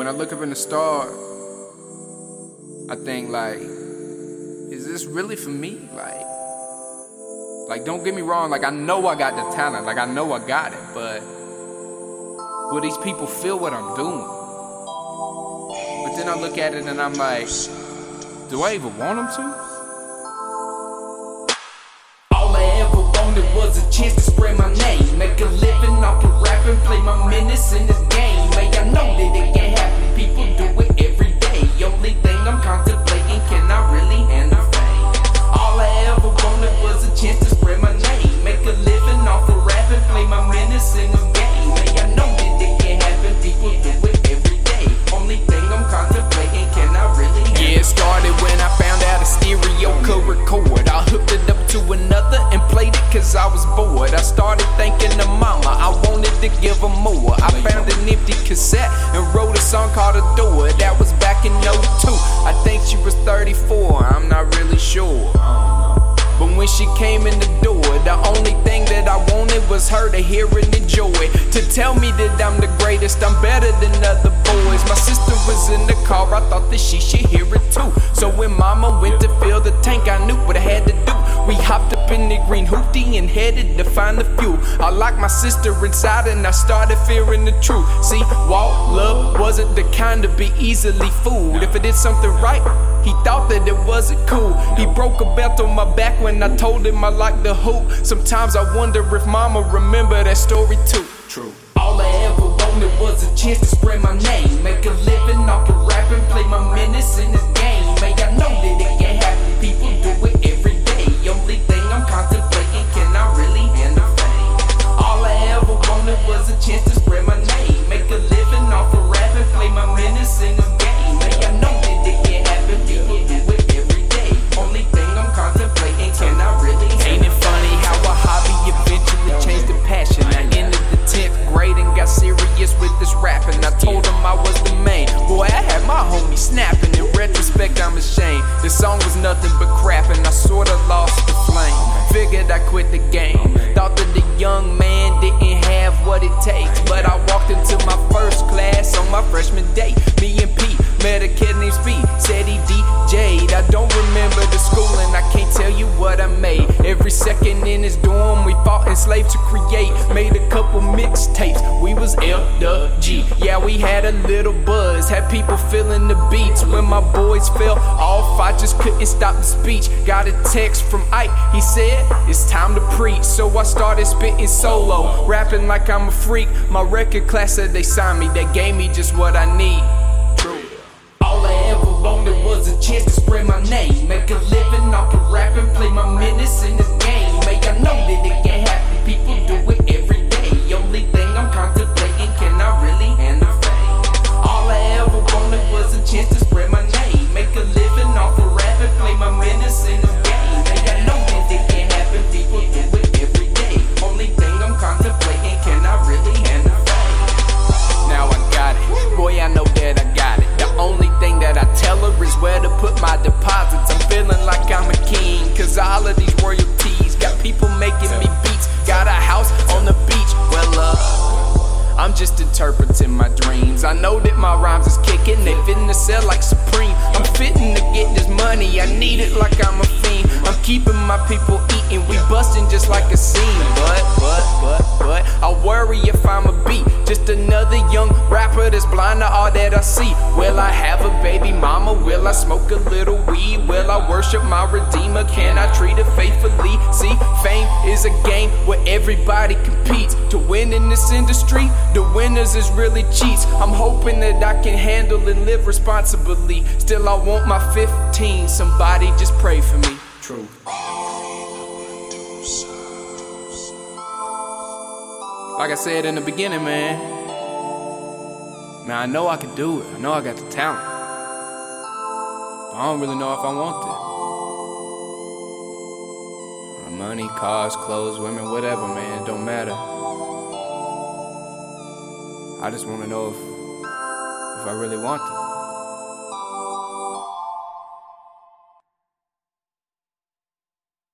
when I look up in the star, I think like, is this really for me? Like, like don't get me wrong, like I know I got the talent, like I know I got it, but will these people feel what I'm doing? But then I look at it and I'm like, do I even want them to? All I ever wanted was cause I was bored. I started thinking of mama, I wanted to give her more. I found an empty cassette and wrote a song called Adore. That was back in 02. I think she was 34, I'm not really sure. But when she came in the door, the only thing that I wanted was her to hear and headed to find the fuel. I locked my sister inside and I started fearing the truth. See, Walt Love wasn't the kind to be easily fooled. If I did something right, he thought that it wasn't cool. He broke a belt on my back when I told him I liked the hoop. Sometimes I wonder if mama remember that story too. True. All I ever wanted was a chance to spread my name, make a living off of rapping, play my minutes what it takes. But I walked into my first class on my freshman day. Me and Pete met a kid named Speed. Said he DJ'd. I don't remember the school, and I can't tell you what I made. Every second in his dorm, we fought enslaved to create. Made a couple mixtapes. We was L the G. Yeah, we had a little buzz. Had people feeling the beats. When my boys fell off, I just couldn't stop the speech. Got a text from Ike. He said, It's time to preach. So I started spitting solo. Rapping like I'm a freak. My record class said they signed me. They gave me just what I need. True. All I ever wanted was a chance to spread my name, people eating, we busting just like a scene. But, but, but, but, I worry if I'm a beat. Just another young rapper that's blind to all that I see. Will I have a baby mama? Will I smoke a little weed? Will I worship my redeemer? Can I treat her faithfully? See, fame is a game where everybody competes. To win in this industry, the winners is really cheats. I'm hoping that I can handle and live responsibly. Still, I want my 15. Somebody just pray for me. True. Like I said in the beginning, man. Man, I know I can do it. I know I got the talent. But I don't really know if I want it. Money, cars, clothes, women, whatever, man. It don't matter. I just want to know if if I really want it.